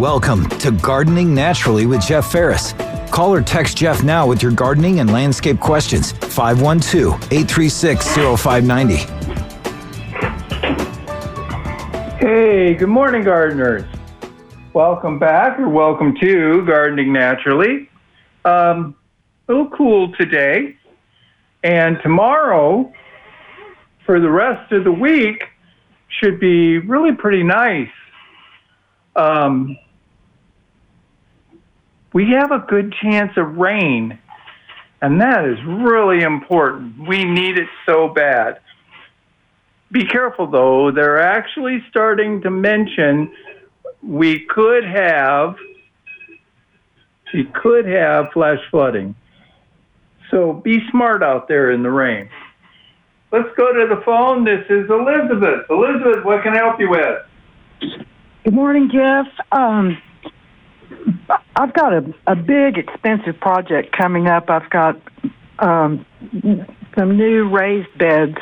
Welcome to Gardening Naturally with Jeff Ferris. Call or text Jeff now with your gardening and landscape questions. 512 836 0590. Hey, good morning, gardeners. Welcome back or welcome to Gardening Naturally. Um, a little cool today. And tomorrow, for the rest of the week, should be really pretty nice. Um, we have a good chance of rain, and that is really important. We need it so bad. Be careful though, they're actually starting to mention we could have we could have flash flooding. So be smart out there in the rain. Let's go to the phone. This is Elizabeth. Elizabeth, what can I help you with? Good morning, Jeff. Um, I've got a, a big, expensive project coming up. I've got um, some new raised beds,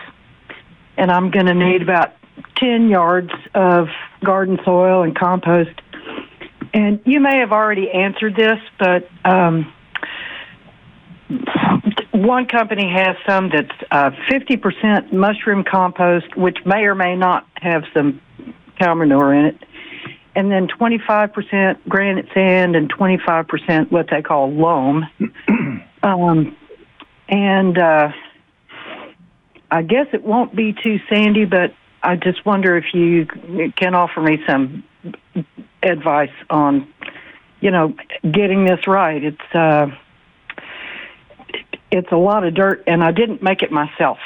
and I'm going to need about 10 yards of garden soil and compost. And you may have already answered this, but um, one company has some that's uh, 50% mushroom compost, which may or may not have some cow manure in it and then 25% granite sand and 25% what they call loam. um, and uh, I guess it won't be too sandy, but I just wonder if you can offer me some advice on, you know, getting this right. It's uh, it's a lot of dirt, and I didn't make it myself,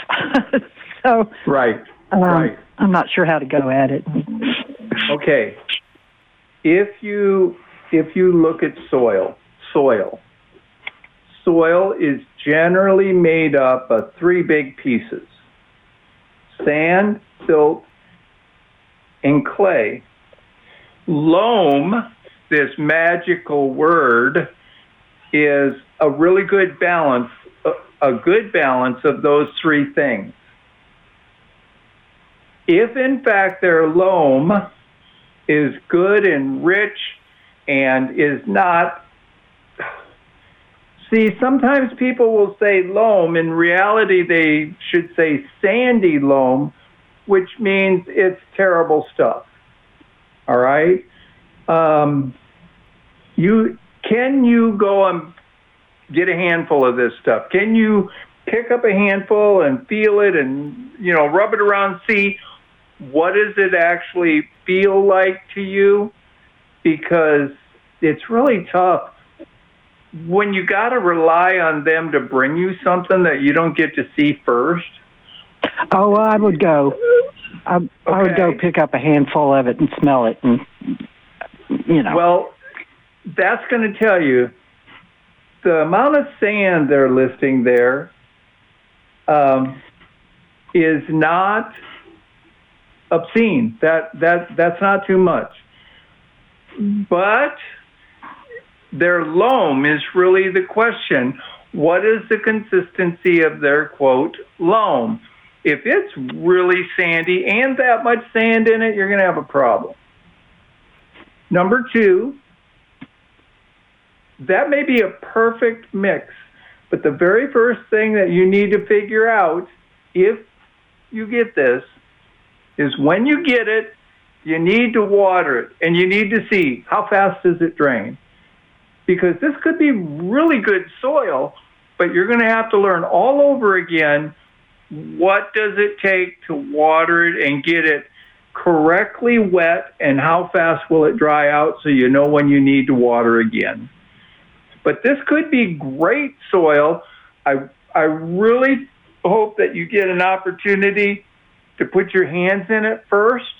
so right, um, right. I'm not sure how to go at it. Okay, if you if you look at soil, soil, soil is generally made up of three big pieces: sand, silt, and clay. Loam, this magical word, is a really good balance, a good balance of those three things. If in fact they're loam, is good and rich and is not. See, sometimes people will say loam. In reality, they should say sandy loam, which means it's terrible stuff. All right. Um, you can you go and get a handful of this stuff? Can you pick up a handful and feel it and you know rub it around? See what does it actually feel like to you? Because it's really tough when you got to rely on them to bring you something that you don't get to see first. Oh, I would go. I, okay. I would go pick up a handful of it and smell it, and you know. Well, that's going to tell you the amount of sand they're listing there um, is not obscene. That that that's not too much. But their loam is really the question. What is the consistency of their quote loam? If it's really sandy and that much sand in it, you're going to have a problem. Number two, that may be a perfect mix, but the very first thing that you need to figure out if you get this is when you get it, you need to water it and you need to see how fast does it drain. Because this could be really good soil, but you're going to have to learn all over again what does it take to water it and get it correctly wet and how fast will it dry out so you know when you need to water again. But this could be great soil. I I really hope that you get an opportunity to put your hands in it first,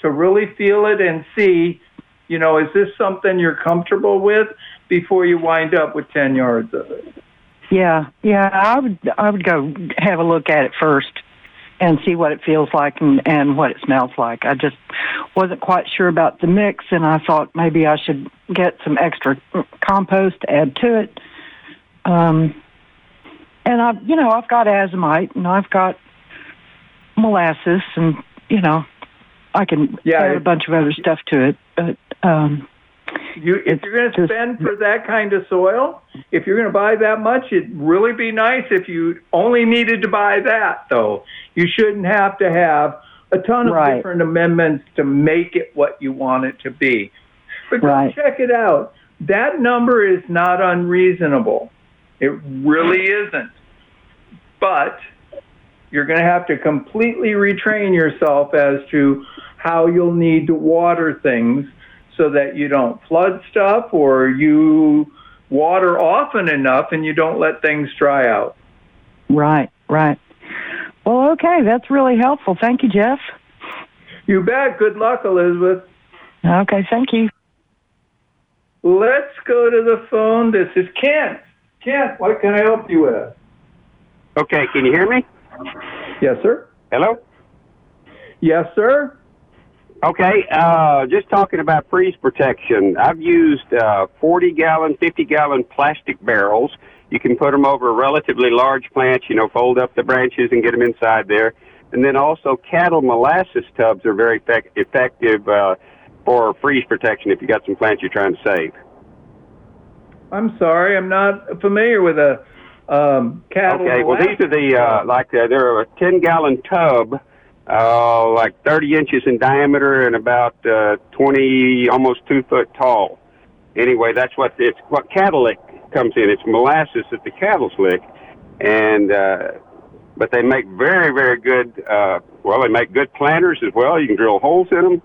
to really feel it and see, you know, is this something you're comfortable with before you wind up with 10 yards of it? Yeah, yeah, I would I would go have a look at it first and see what it feels like and, and what it smells like. I just wasn't quite sure about the mix, and I thought maybe I should get some extra compost to add to it. Um, and I, you know, I've got azomite and I've got molasses, and you know, I can yeah, add a bunch of other stuff to it. But um, You, if you're going to spend for that kind of soil, if you're going to buy that much, it'd really be nice if you only needed to buy that, though. You shouldn't have to have a ton of Right. different amendments to make it what you want it to be. But go Right. check it out. That number is not unreasonable. It really isn't. But you're going to have to completely retrain yourself as to how you'll need to water things so that you don't flood stuff or you water often enough and you don't let things dry out. Right, right. Well, okay, that's really helpful. Thank you, Jeff. You bet. Good luck, Elizabeth. Okay, thank you. Let's go to the phone. This is Kent. Kent, what can I help you with? Okay, can you hear me? Yes, sir. Hello? Yes, sir. Okay, uh, just talking about freeze protection. I've used uh, 40 gallon, 50 gallon plastic barrels. You can put them over relatively large plants, you know, fold up the branches and get them inside there. And then also cattle molasses tubs are very effect- effective uh, for freeze protection if you got some plants you're trying to save. I'm sorry, I'm not familiar with a um, cattle. Okay, well, these are the, uh, like, uh, they're a 10 gallon tub, uh, like 30 inches in diameter and about uh, 20, almost two foot tall. Anyway, that's what it's what cattle lick comes in. It's molasses that the cattle lick, and uh, but they make very, very good. Uh, well, they make good planters as well. You can drill holes in them.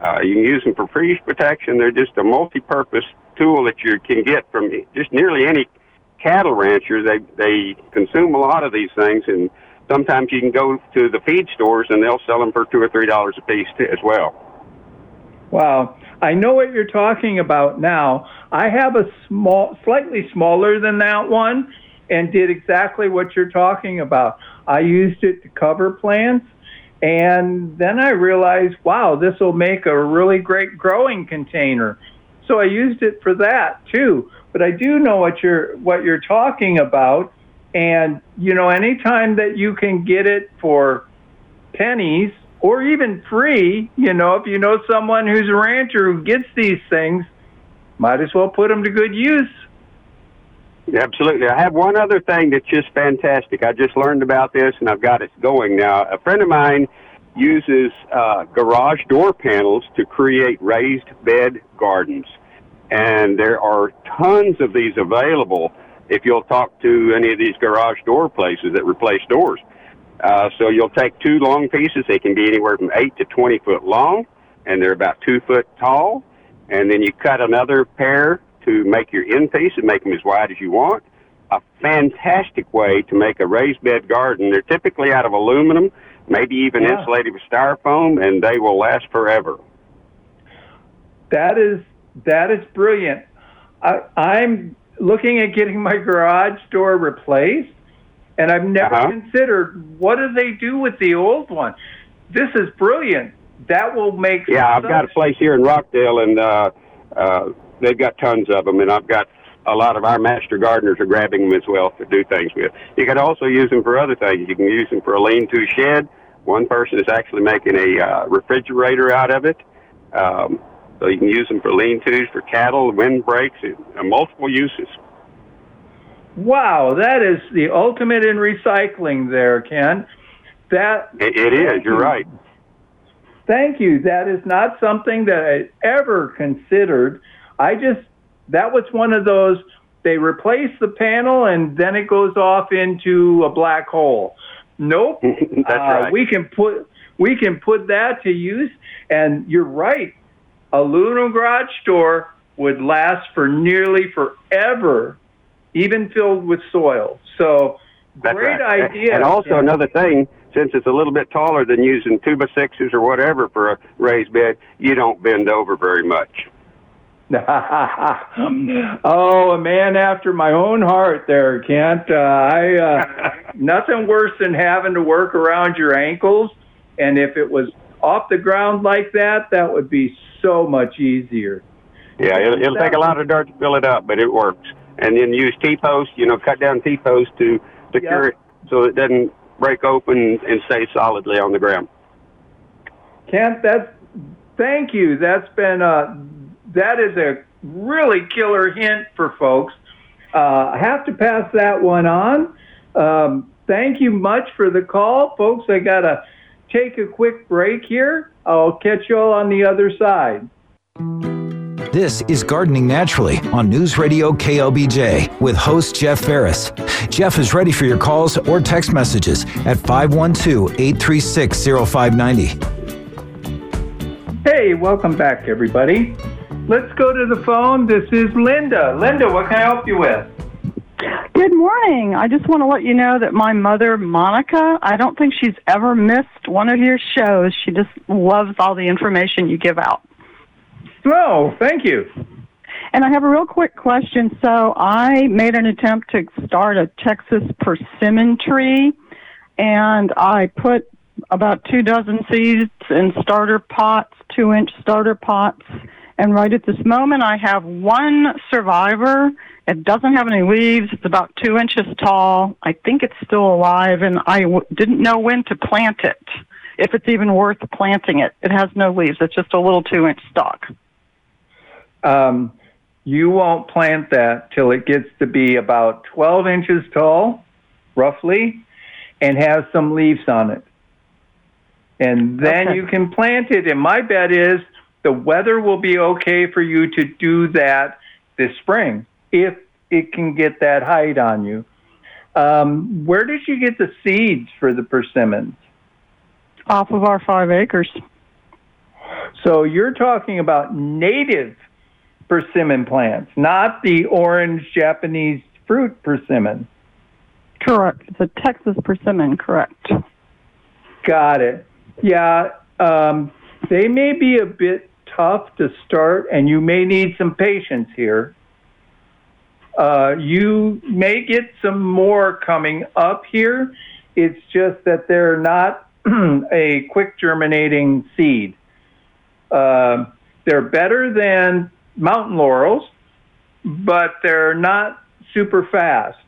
Uh, you can use them for freeze protection. They're just a multi-purpose tool that you can get from just nearly any cattle rancher. They they consume a lot of these things, and sometimes you can go to the feed stores and they'll sell them for two or three dollars a piece too, as well. Wow. I know what you're talking about now. I have a small, slightly smaller than that one and did exactly what you're talking about. I used it to cover plants and then I realized, wow, this will make a really great growing container. So I used it for that too. But I do know what you're what you're talking about and you know anytime that you can get it for pennies or even free, you know, if you know someone who's a rancher who gets these things, might as well put them to good use. Absolutely. I have one other thing that's just fantastic. I just learned about this and I've got it going now. A friend of mine uses uh, garage door panels to create raised bed gardens. And there are tons of these available if you'll talk to any of these garage door places that replace doors. Uh, so you'll take two long pieces. They can be anywhere from 8 to 20 foot long, and they're about 2 foot tall. And then you cut another pair to make your end piece and make them as wide as you want. A fantastic way to make a raised bed garden. They're typically out of aluminum, maybe even Yeah. insulated with styrofoam, and they will last forever. That is that is brilliant. I, I'm looking at getting my garage door replaced, and I've never Uh-huh. considered what do they do with the old one. This is brilliant. That will make Yeah, I've got a place here in Rockdale, and uh, uh, they've got tons of them, and I've got a lot of our master gardeners are grabbing them as well to do things with. You can also use them for other things. You can use them for a lean-to shed. One person is actually making a uh, refrigerator out of it. Um, so you can use them for lean-tos, for cattle, windbreaks, and, multiple uses. Wow, that is the ultimate in recycling there, Ken. That It, it is. You're right. Thank you. That is not something that I ever considered. I just that was one of those they replace the panel and then it goes off into a black hole. Nope. That's Uh, right. We can put we can put that to use and you're right. A Lunar garage door would last for nearly forever, even filled with soil. So That's great right. idea. And also Ken. another thing, since it's a little bit taller than using two by sixes or whatever for a raised bed, you don't bend over very much. oh, a man after my own heart there, Kent. Uh, I uh, nothing worse than having to work around your ankles, and if it was off the ground like that, that would be so much easier. Yeah, it'll, it'll take a lot of dirt to fill it up, but it works. And then use T-posts, you know, cut down T-posts to secure Yeah. it so it doesn't break open and stay solidly on the ground. Kent, that's thank you. That's been uh, that is a really killer hint for folks. Uh, I have to pass that one on. Um, thank you much for the call, folks. I got to take a quick break here. I'll catch you all on the other side. This is Gardening Naturally on News Radio KLBJ with host Jeff Ferris. Jeff is ready for your calls or text messages at 512 836 0590. Hey, welcome back, everybody. Let's go to the phone. This is Linda. Linda, what can I help you with? Good morning. I just want to let you know that my mother, Monica, I don't think she's ever missed one of your shows. She just loves all the information you give out. Oh, thank you. And I have a real quick question. So I made an attempt to start a Texas persimmon tree, and I put about two dozen seeds in starter pots, two inch starter pots. And right at this moment, I have one survivor. It doesn't have any leaves. It's about two inches tall. I think it's still alive, and I w- didn't know when to plant it, if it's even worth planting it. It has no leaves. It's just a little two inch stalk. Um, you won't plant that till it gets to be about 12 inches tall, roughly, and has some leaves on it. And then Okay. you can plant it. And my bet is the weather will be okay for you to do that this spring if it can get that height on you. Um, where did you get the seeds for the persimmons? Off of our five acres. So you're talking about native persimmon plants, not the orange Japanese fruit persimmon. Correct. It's a Texas persimmon, correct. Got it. Yeah, um, they may be a bit tough to start, and you may need some patience here. Uh, you may get some more coming up here. It's just that they're not a quick germinating seed. Uh, they're better than mountain laurels, but they're not super fast.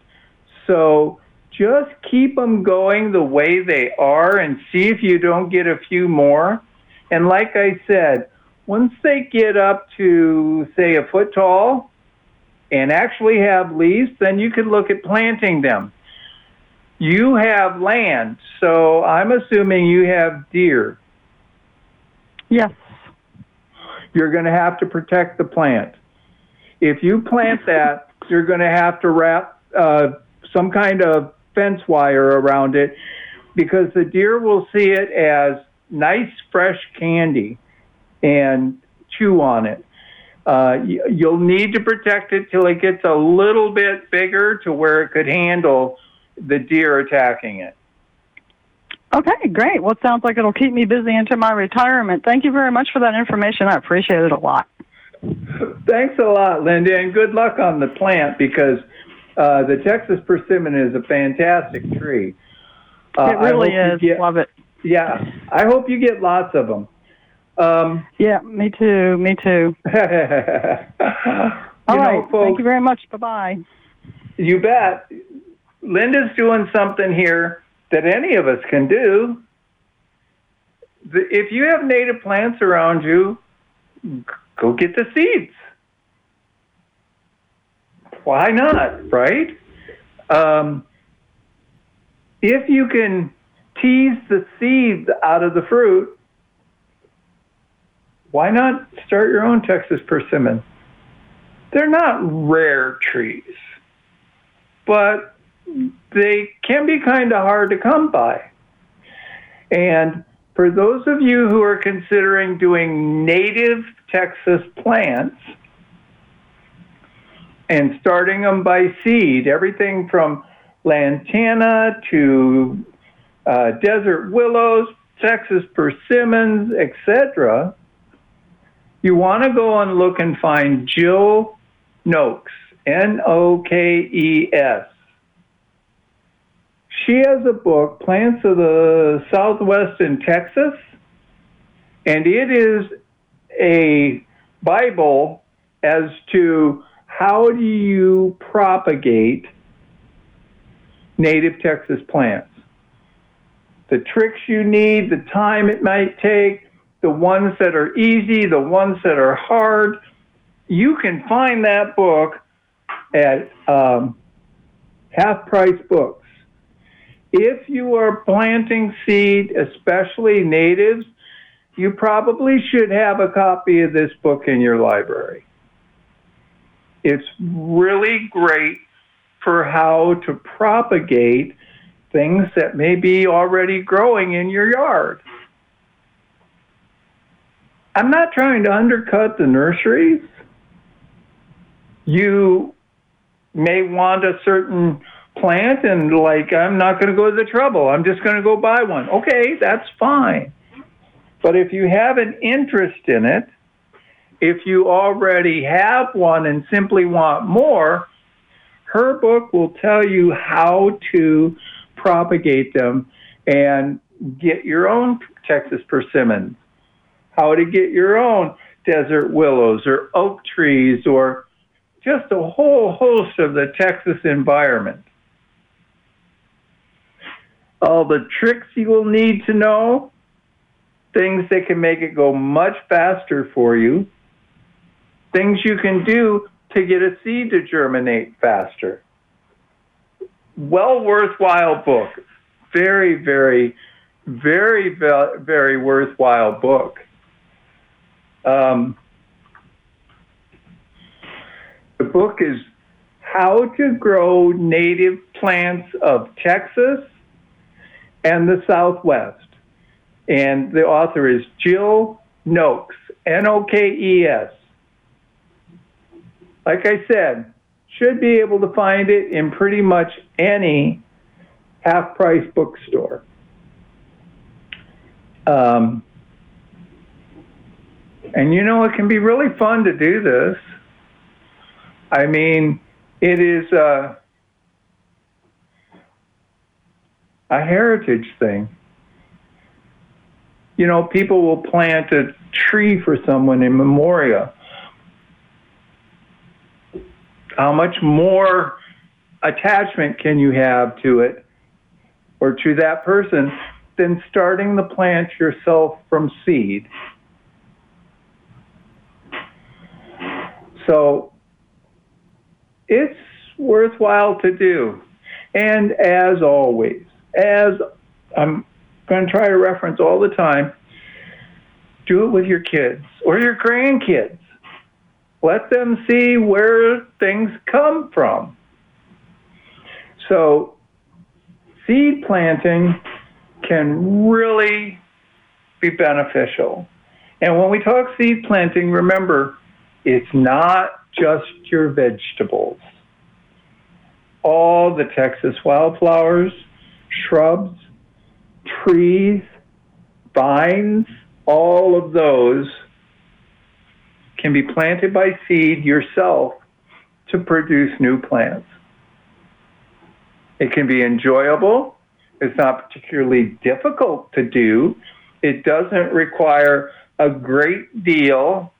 So just keep them going the way they are and see if you don't get a few more. And like I said, once they get up to, say, a foot tall and actually have leaves, then you could look at planting them. You have land, so I'm assuming you have deer. Yes. You're going to have to protect the plant. If you plant that, you're going to have to wrap uh, some kind of fence wire around it because the deer will see it as nice fresh candy and chew on it. Uh, you'll need to protect it till it gets a little bit bigger to where it could handle the deer attacking it. Okay, great. Well, it sounds like it'll keep me busy into my retirement. Thank you very much for that information. I appreciate it a lot. Thanks a lot, Linda, and good luck on the plant because uh, the Texas persimmon is a fantastic tree. Uh, it really is. Get, Love it. Yeah, I hope you get lots of them. Um, Yeah, me too. Me too. All know, right. folks, Thank you very much. Bye bye. You bet. Linda's doing something here that any of us can do. If you have native plants around you, go get the seeds. Why not, right? Um, if you can tease the seeds out of the fruit, why not start your own Texas persimmon? They're not rare trees but they can be kind of hard to come by. And for those of you who are considering doing native Texas plants and starting them by seed, everything from lantana to uh, desert willows, Texas persimmons, etc., you want to go and look and find Jill Nokes. N O K E S. She has a book, Plants of the Southwest in Texas, and it is a Bible as to how do you propagate native Texas plants. The tricks you need, the time it might take, the ones that are easy, the ones that are hard you can find that book at um, half price books. If you are planting seed, especially natives, you probably should have a copy of this book in your library. It's really great for how to propagate things that may be already growing in your yard. I'm not trying to undercut the nurseries. You may want a certain plant and like I'm not going to go to the trouble. I'm just going to go buy one. Okay, that's fine. But if you have an interest in it, if you already have one and simply want more, her book will tell you how to propagate them and get your own Texas persimmons, how to get your own desert willows or oak trees or just a whole host of the Texas environment. All the tricks you will need to know, things that can make it go much faster for you, things you can do to get a seed to germinate faster. Well worthwhile book. Very, very, very, very worthwhile book. Um, the book is How to Grow Native Plants of Texas and the Southwest. And the author is Jill Nokes, N O K E S like I said, should be able to find it in pretty much any half price bookstore. Um, and you know, it can be really fun to do this. I mean, it is a, a heritage thing. You know, people will plant a tree for someone in memoriam how much more attachment can you have to it or to that person than starting the plant yourself from seed? So it's worthwhile to do. And as always, as I'm going to try to reference all the time, do it with your kids or your grandkids. Let them see where things come from. So, seed planting can really be beneficial. And when we talk seed planting, remember, it's not just your vegetables. All the Texas wildflowers, shrubs, trees, vines, all of those can be planted by seed yourself to produce new plants. It can be enjoyable. It's not particularly difficult to do. It doesn't require a great deal.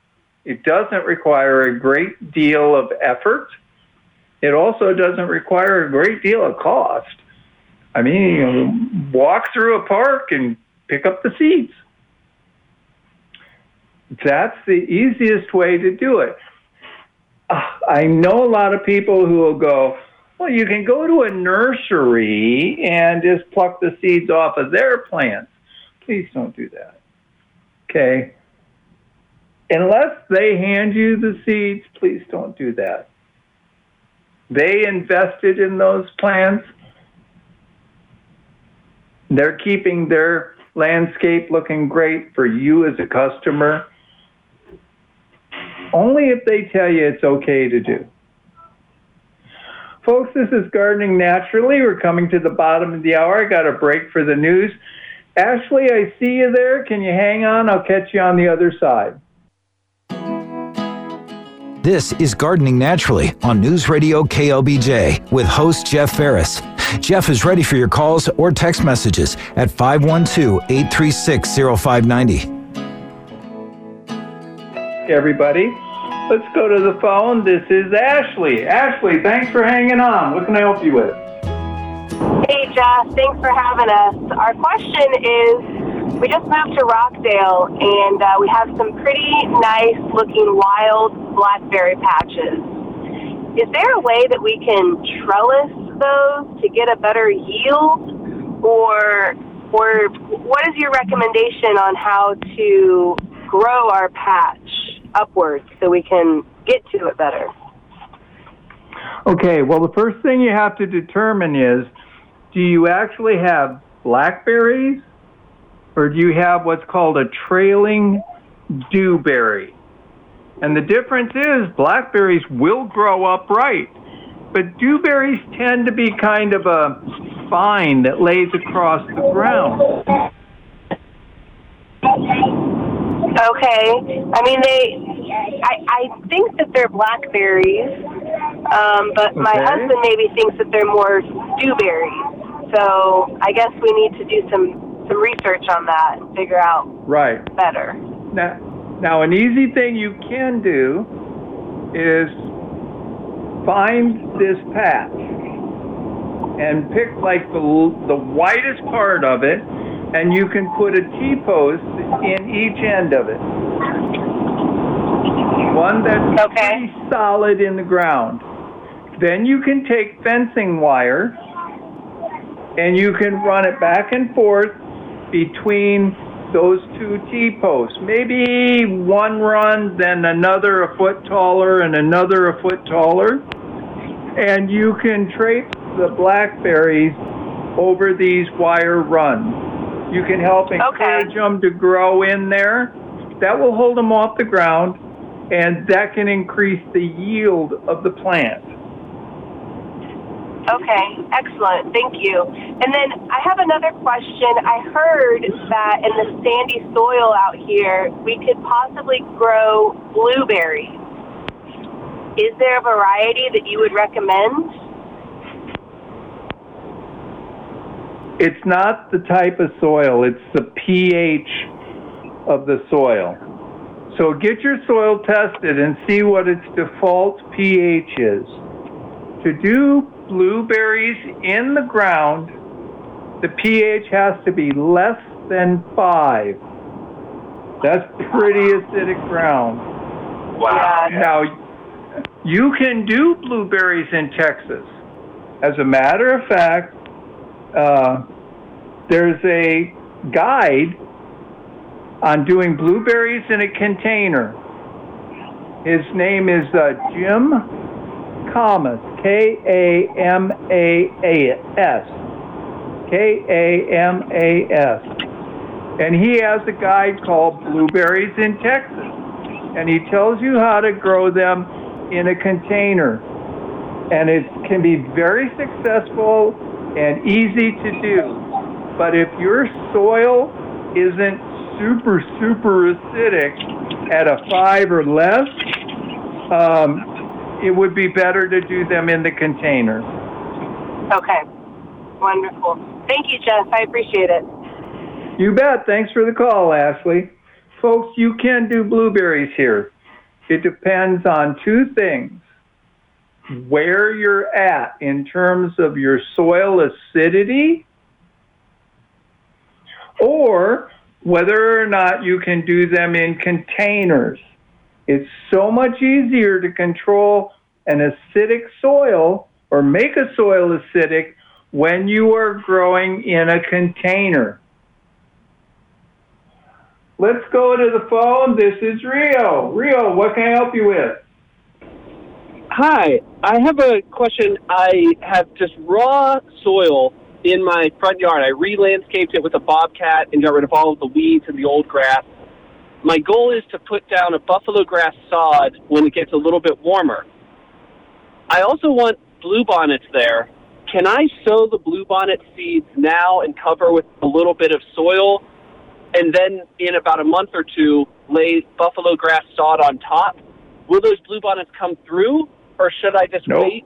It doesn't require a great deal of effort. It also doesn't require a great deal of cost. I mean, you know, walk through a park and pick up the seeds. That's the easiest way to do it. Uh, I know a lot of people who will go, well, you can go to a nursery and just pluck the seeds off of their plants. Please don't do that. Okay? Unless they hand you the seeds, please don't do that. They invested in those plants. They're keeping their landscape looking great for you as a customer only if they tell you it's okay to do. Folks, this is Gardening Naturally. We're coming to the bottom of the hour. I got a break for the news. Ashley, I see you there. Can you hang on? I'll catch you on the other side. This is Gardening Naturally on News Radio KLBJ with host Jeff Ferris. Jeff is ready for your calls or text messages at 512 836 0590 everybody. Let's go to the phone. This is Ashley. Ashley, thanks for hanging on. What can I help you with? Hey, Jeff. Thanks for having us. Our question is we just moved to Rockdale, and uh, we have some pretty nice looking wild blackberry patches. Is there a way that we can trellis those to get a better yield, or or what is your recommendation on how to grow our patch upwards so we can get to it better? Okay, well, the first thing you have to determine is do you actually have blackberries or do you have what's called a trailing dewberry? And the difference is blackberries will grow upright, but dewberries tend to be kind of a spine that lays across the ground. Okay. I mean, they. I I think that they're blackberries, um, but my Okay. husband maybe thinks that they're more dewberries. So I guess we need to do some some research on that and figure out Right. better. Now, now, an easy thing you can do is find this patch and pick like the the widest part of it, and you can put a T-post in each end of it. One that's Okay. pretty solid in the ground. Then you can take fencing wire and you can run it back and forth between those two T-posts. Maybe one run, then another a foot taller and another a foot taller. And you can trace the blackberries over these wire runs. You can help encourage them to grow in there. That will hold them off the ground and that can increase the yield of the plant. Okay, excellent. Thank you. And then I have another question. I heard that in the sandy soil out here, we could possibly grow blueberries. Is there a variety that you would recommend? It's not the type of soil, it's the pH of the soil. So get your soil tested and see what its default pH is. To do blueberries in the ground, the pH has to be less than 5. That's pretty acidic ground. Wow. Now, you can do blueberries in Texas. As a matter of fact, uh, there's a guide on doing blueberries in a container. His name is uh, Jim Kamas, K A M A S. K A M A S. And he has a guide called Blueberries in Texas. And he tells you how to grow them in a container. And it can be very successful and easy to do. But if your soil isn't super, super acidic at a five or less, um, it would be better to do them in the container. Okay. Wonderful. Thank you, Jeff. I appreciate it. You bet. Thanks for the call, Ashley. Folks, you can do blueberries here. It depends on two things where you're at in terms of your soil acidity or whether or not you can do them in containers. It's so much easier to control an acidic soil or make a soil acidic when you are growing in a container. Let's go to the phone. This is Rio. Rio, what can I help you with? Hi, I have a question. I have just raw soil in my front yard. I re-landscaped it with a bobcat and got rid of all of the weeds and the old grass. My goal is to put down a buffalo grass sod when it gets a little bit warmer. I also want bluebonnets there. Can I sow the bluebonnet seeds now and cover with a little bit of soil, and then in about a month or two lay buffalo grass sod on top? Will those bluebonnets come through, or should I just Nope. wait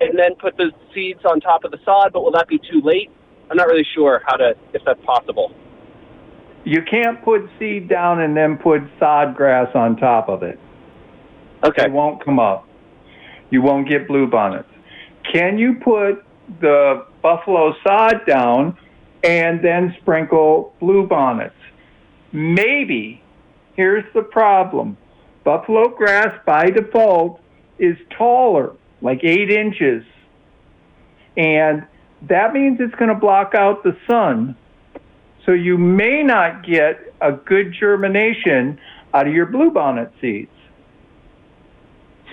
and then put the seeds on top of the sod? But will that be too late? I'm not really sure how to if that's possible. You can't put seed down and then put sod grass on top of it. Okay. It won't come up. You won't get bluebonnets. Can you put the buffalo sod down and then sprinkle bluebonnets? maybe, here's the problem buffalo grass by default is taller, like eight inches. And that means it's going to block out the sun. So you may not get a good germination out of your bluebonnet seeds.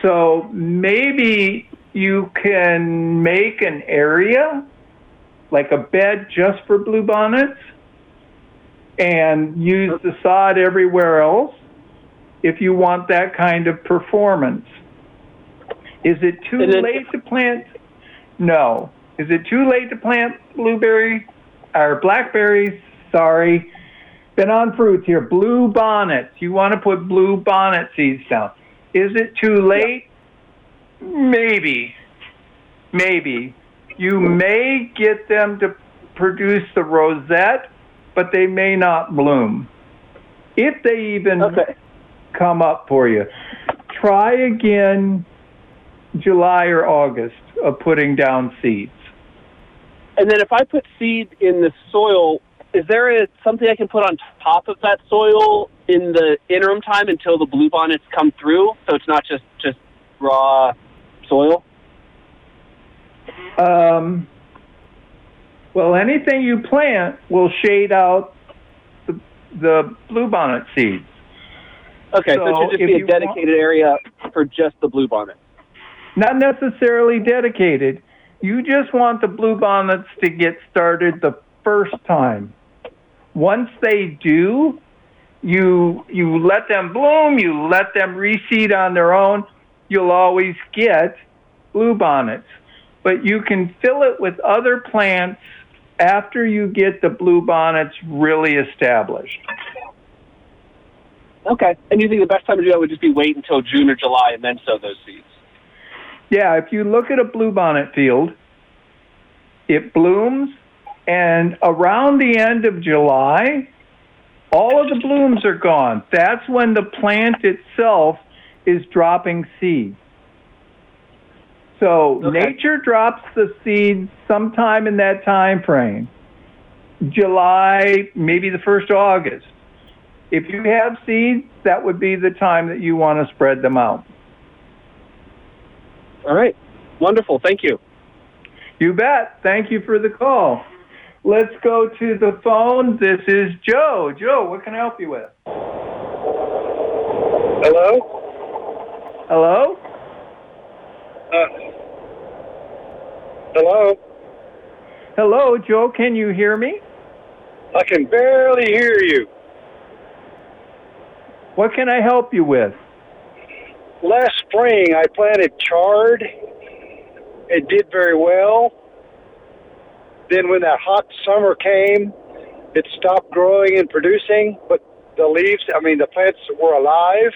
So maybe you can make an area, like a bed just for bluebonnets, and use the sod everywhere else if you want that kind of performance. Is it too then- late to plant? No. Is it too late to plant blueberry or blackberries? Sorry. Been on fruits here. Blue bonnets. You want to put blue bonnet seeds down. Is it too late? Maybe. Maybe. You may get them to produce the rosette, but they may not bloom. If they even Okay. come up for you, try again July or August of putting down seeds. And then if I put seed in the soil, is there a, something I can put on top of that soil in the interim time until the bluebonnets come through, so it's not just just raw soil? Um, well, anything you plant will shade out the, the bluebonnet seeds. Okay, so, So it should just be a dedicated area for just the bluebonnet. Not necessarily dedicated. You just want the bluebonnets to get started the first time. Once they do, you you let them bloom, you let them reseed on their own, you'll always get bluebonnets. But you can fill it with other plants after you get the bluebonnets really established. Okay, and you think the best time to do that would just be wait until June or July and then sow those seeds? Yeah, if you look at a bluebonnet field, it blooms, and around the end of July, all of the blooms are gone. That's when the plant itself is dropping seeds. So Okay. nature drops the seeds sometime in that time frame. July, maybe the first of August. If you have seeds, that would be the time that you want to spread them out. All right, wonderful. Thank you. You bet. Thank you for the call. Let's go to the phone. This is Joe. Joe, what can I help you with? Hello? Hello? Uh, hello? Hello, Joe. Can you hear me? I can barely hear you. What can I help you with? Last spring, I planted chard. It did very well. Then, when that hot summer came, it stopped growing and producing, but the leaves, I mean, the plants were alive.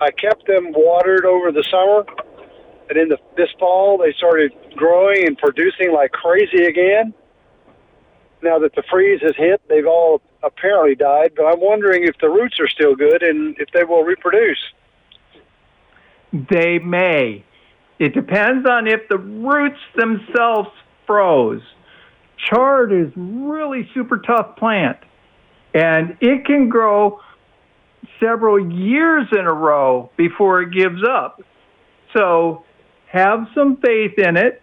I kept them watered over the summer. And in the, this fall, they started growing and producing like crazy again. Now that the freeze has hit, they've all apparently died, but I'm wondering if the roots are still good and if they will reproduce. They may. It depends on if the roots themselves froze. Chard is really super tough plant, and it can grow several years in a row before it gives up. So have some faith in it,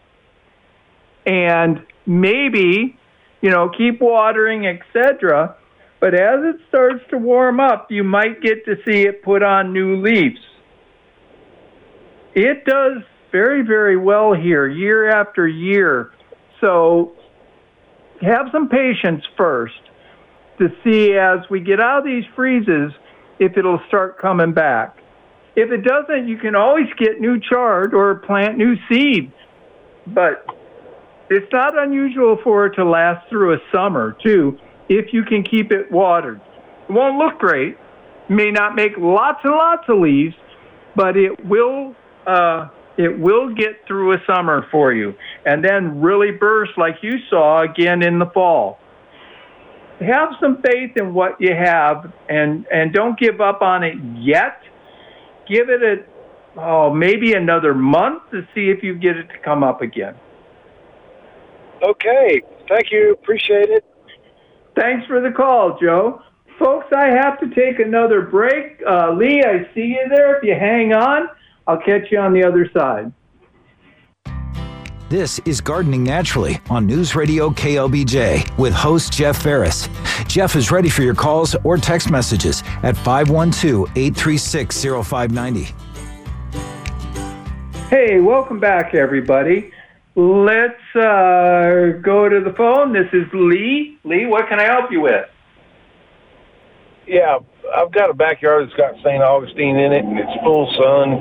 and maybe, you know, keep watering, etc. But as it starts to warm up, you might get to see it put on new leaves. It does very, very well here, year after year. So have some patience first to see as we get out of these freezes if it'll start coming back. If it doesn't, you can always get new chard or plant new seed. But it's not unusual for it to last through a summer, too, if you can keep it watered. It won't look great, may not make lots and lots of leaves, but it will uh, it will get through a summer for you, and then really burst like you saw again in the fall. Have some faith in what you have, and and don't give up on it yet. Give it a oh maybe another month to see if you get it to come up again. Okay. Thank you. Appreciate it. Thanks for the call, Joe. folks, I have to take another break. Uh, Lee, I see you there. If you hang on, I'll catch you on the other side. This is Gardening Naturally on News Radio KLBJ with host Jeff Ferris. Jeff is ready for your calls or text messages at 512 836 0590. Hey, welcome back, everybody. Let's uh, go to the phone. This is Lee. Lee, what can I help you with? Yeah, I've got a backyard that's got St. Augustine in it, and it's full sun.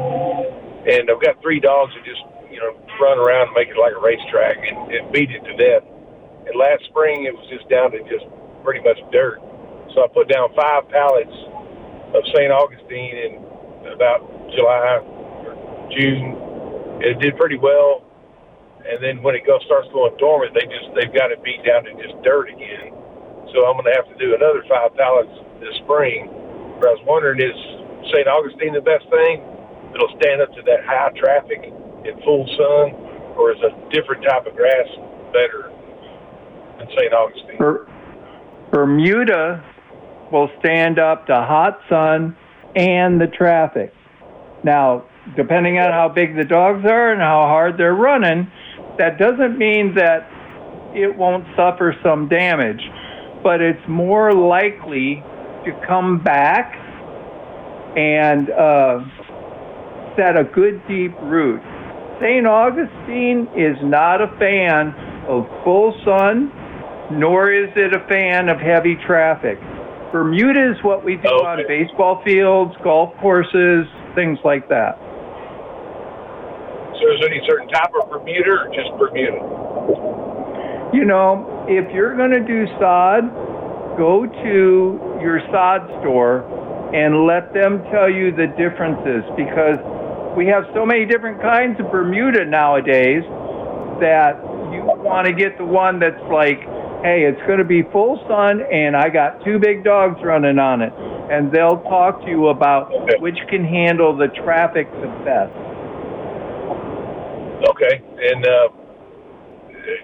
And I've got three dogs that just, you know, run around and make it like a racetrack and, and beat it to death. And last spring, it was just down to just pretty much dirt. So I put down five pallets of St. Augustine in about July or June. It did pretty well. And then when it goes starts going dormant, they just they've got it beat down to just dirt again. So I'm going to have to do another five pallets this spring. But I was wondering, is St. Augustine the best thing? It'll stand up to that high traffic in full sun, or is a different type of grass better than St. Augustine? Ber- Bermuda will stand up to hot sun and the traffic. Now, depending on how big the dogs are and how hard they're running, that doesn't mean that it won't suffer some damage, but it's more likely to come back and uh, set a good deep root. St. Augustine is not a fan of full sun, nor is it a fan of heavy traffic. Bermuda is what we do Okay. on baseball fields, golf courses, things like that. So is there any certain type of Bermuda or just Bermuda? You know, if you're going to do sod, go to your sod store and let them tell you the differences because we have so many different kinds of Bermuda nowadays that you want to get the one that's like, hey, it's going to be full sun and I got two big dogs running on it. And they'll talk to you about Okay. which can handle the traffic the best. Okay. And uh,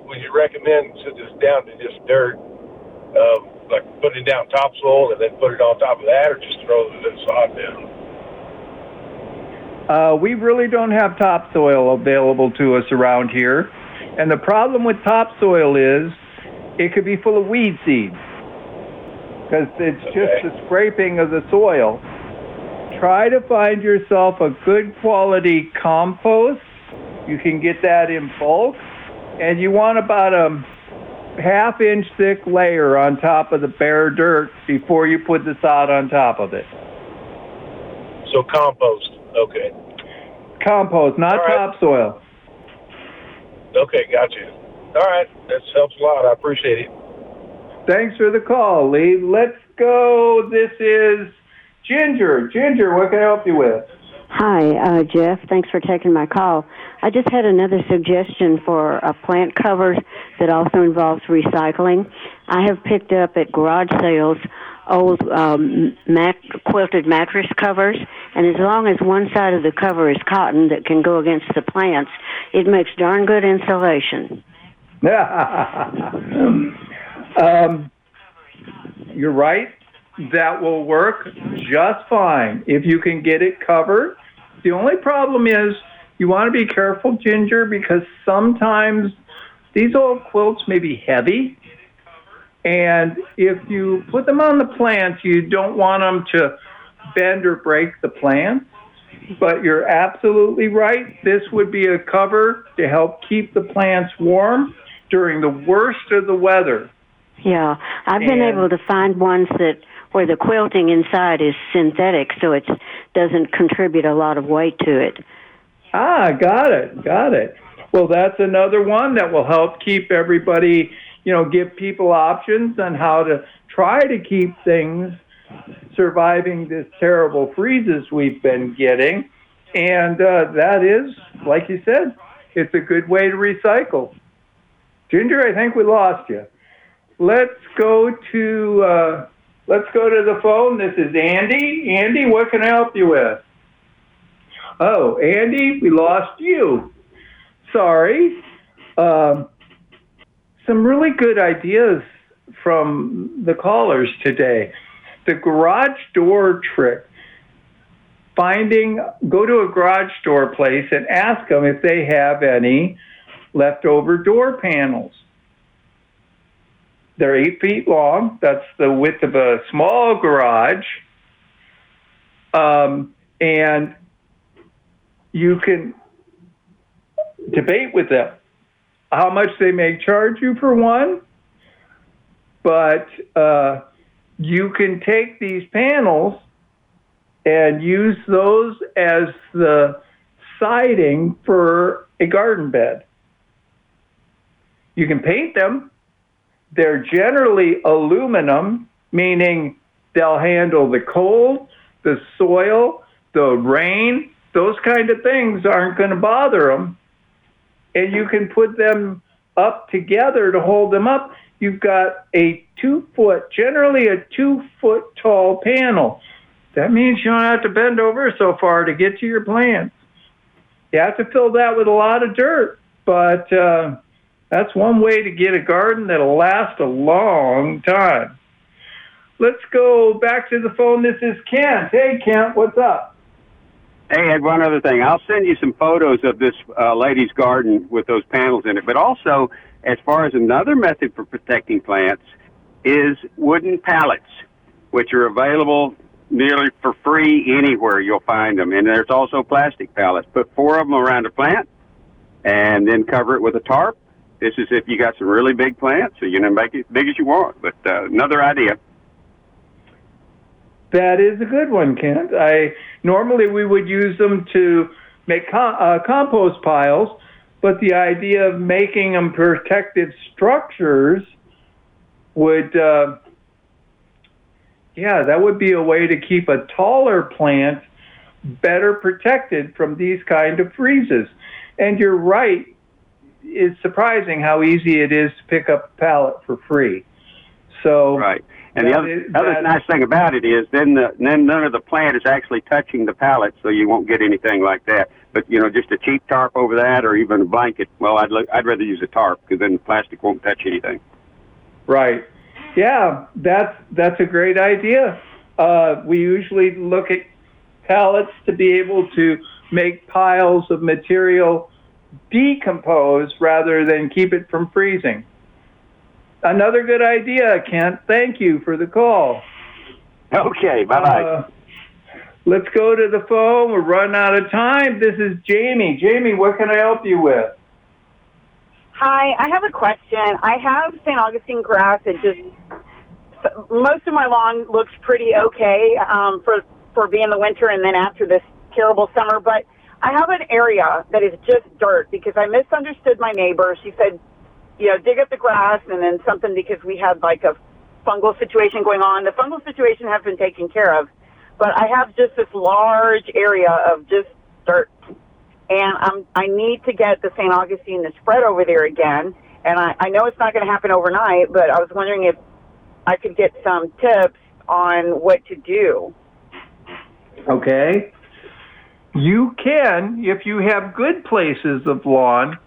would you recommend, since it's down to just dirt, uh, like putting down topsoil and then put it on top of that, or just throw the sod down? Uh, we really don't have topsoil available to us around here. And the problem with topsoil is it could be full of weed seeds because it's just the scraping of the soil. Try to find yourself a good quality compost. You can get that in bulk. And you want about a half inch thick layer on top of the bare dirt before you put the sod on top of it. So compost. Okay. Compost, not All right. topsoil. Okay, gotcha. All right, that helps a lot. I appreciate it. Thanks for the call, Lee. Let's go. This is Ginger. Ginger, what can I help you with? Hi, uh, Jeff. Thanks for taking my call. I just had another suggestion for a plant cover that also involves recycling. I have picked up at garage sales old um, mat- quilted mattress covers, and as long as one side of the cover is cotton that can go against the plants, it makes darn good insulation. um, you're right. That will work just fine if you can get it covered. The only problem is you want to be careful, Ginger, because sometimes these old quilts may be heavy. And if you put them on the plants, you don't want them to bend or break the plants. But you're absolutely right. This would be a cover to help keep the plants warm during the worst of the weather. Yeah, I've been And- able to find ones that where the quilting inside is synthetic, so it doesn't contribute a lot of weight to it. Ah, got it, got it. Well, that's another one that will help keep everybody, you know, give people options on how to try to keep things surviving this terrible freezes we've been getting. And uh, that is, like you said, it's a good way to recycle. Ginger, I think we lost you. Let's go to uh, let's go to the phone. This is Andy. Andy, what can I help you with? Oh, Andy, we lost you. Sorry. Um, some really good ideas from the callers today. The garage door trick. Finding, go to a garage door place and ask them if they have any leftover door panels. They're eight feet long. That's the width of a small garage. Um, and you can debate with them how much they may charge you for one, but uh, you can take these panels and use those as the siding for a garden bed. You can paint them. They're generally aluminum, meaning they'll handle the cold, the soil, the rain. Those kind of things aren't going to bother them. And you can put them up together to hold them up. You've got a two foot, generally a two foot tall panel. That means you don't have to bend over so far to get to your plants. You have to fill that with a lot of dirt, but uh, that's one way to get a garden that'll last a long time. Let's go back to the phone. This is Kent. Hey, Kent, what's up? Hey, Ed, one other thing. I'll send you some photos of this uh, lady's garden with those panels in it. But also, as far as another method for protecting plants, is wooden pallets, which are available nearly for free anywhere you'll find them. And there's also plastic pallets. Put four of them around a plant and then cover it with a tarp this is if you got some really big plants, so you know make it as big as you want. But uh, another idea. That is a good one, Kent. I normally we would use them to make com- uh, compost piles, but the idea of making them protective structures would, uh, yeah, that would be a way to keep a taller plant better protected from these kind of freezes. And you're right, it's surprising how easy it is to pick up a pallet for free. So right. And the other, other nice thing about it is then the, then none of the plant is actually touching the pallet, so you won't get anything like that. But you know, just a cheap tarp over that, or even a blanket. Well, I'd I'd rather use a tarp because then the plastic won't touch anything. Right. Yeah, that's that's a great idea. Uh, we usually look at pallets to be able to make piles of material decompose rather than keep it from freezing. Another good idea, Kent. Thank you for the call. Okay, bye bye. Uh, let's go to the phone. We're running out of time. This is Jamie. Jamie, what can I help you with? Hi, I have a question. I have St. Augustine grass. It just most of my lawn looks pretty okay um, for for being the winter, and then after this terrible summer. But I have an area that is just dirt because I misunderstood my neighbor. She said, you know, dig up the grass and then something because we had like a fungal situation going on. The fungal situation has been taken care of, but I have just this large area of just dirt. And I'm, I need to get the St. Augustine to spread over there again. And I, I know it's not going to happen overnight, but I was wondering if I could get some tips on what to do. Okay. You can, if you have good places of lawn,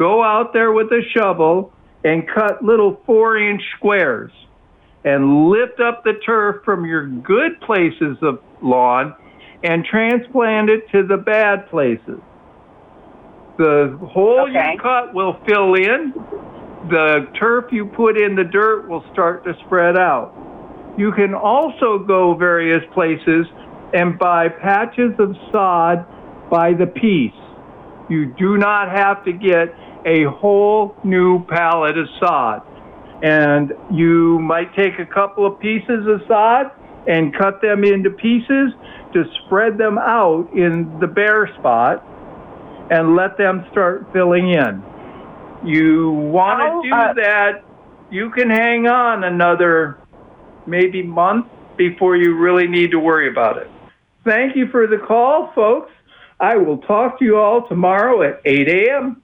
go out there with a shovel and cut little four inch squares and lift up the turf from your good places of lawn and transplant it to the bad places. The hole okay. you cut will fill in. The turf you put in the dirt will start to spread out. You can also go various places and buy patches of sod by the piece. You do not have to get a whole new pallet of sod. And you might take a couple of pieces of sod and cut them into pieces to spread them out in the bare spot and let them start filling in. You want to do uh, that, you can hang on another maybe month before you really need to worry about it. Thank you for the call, folks. I will talk to you all tomorrow at 8 a.m.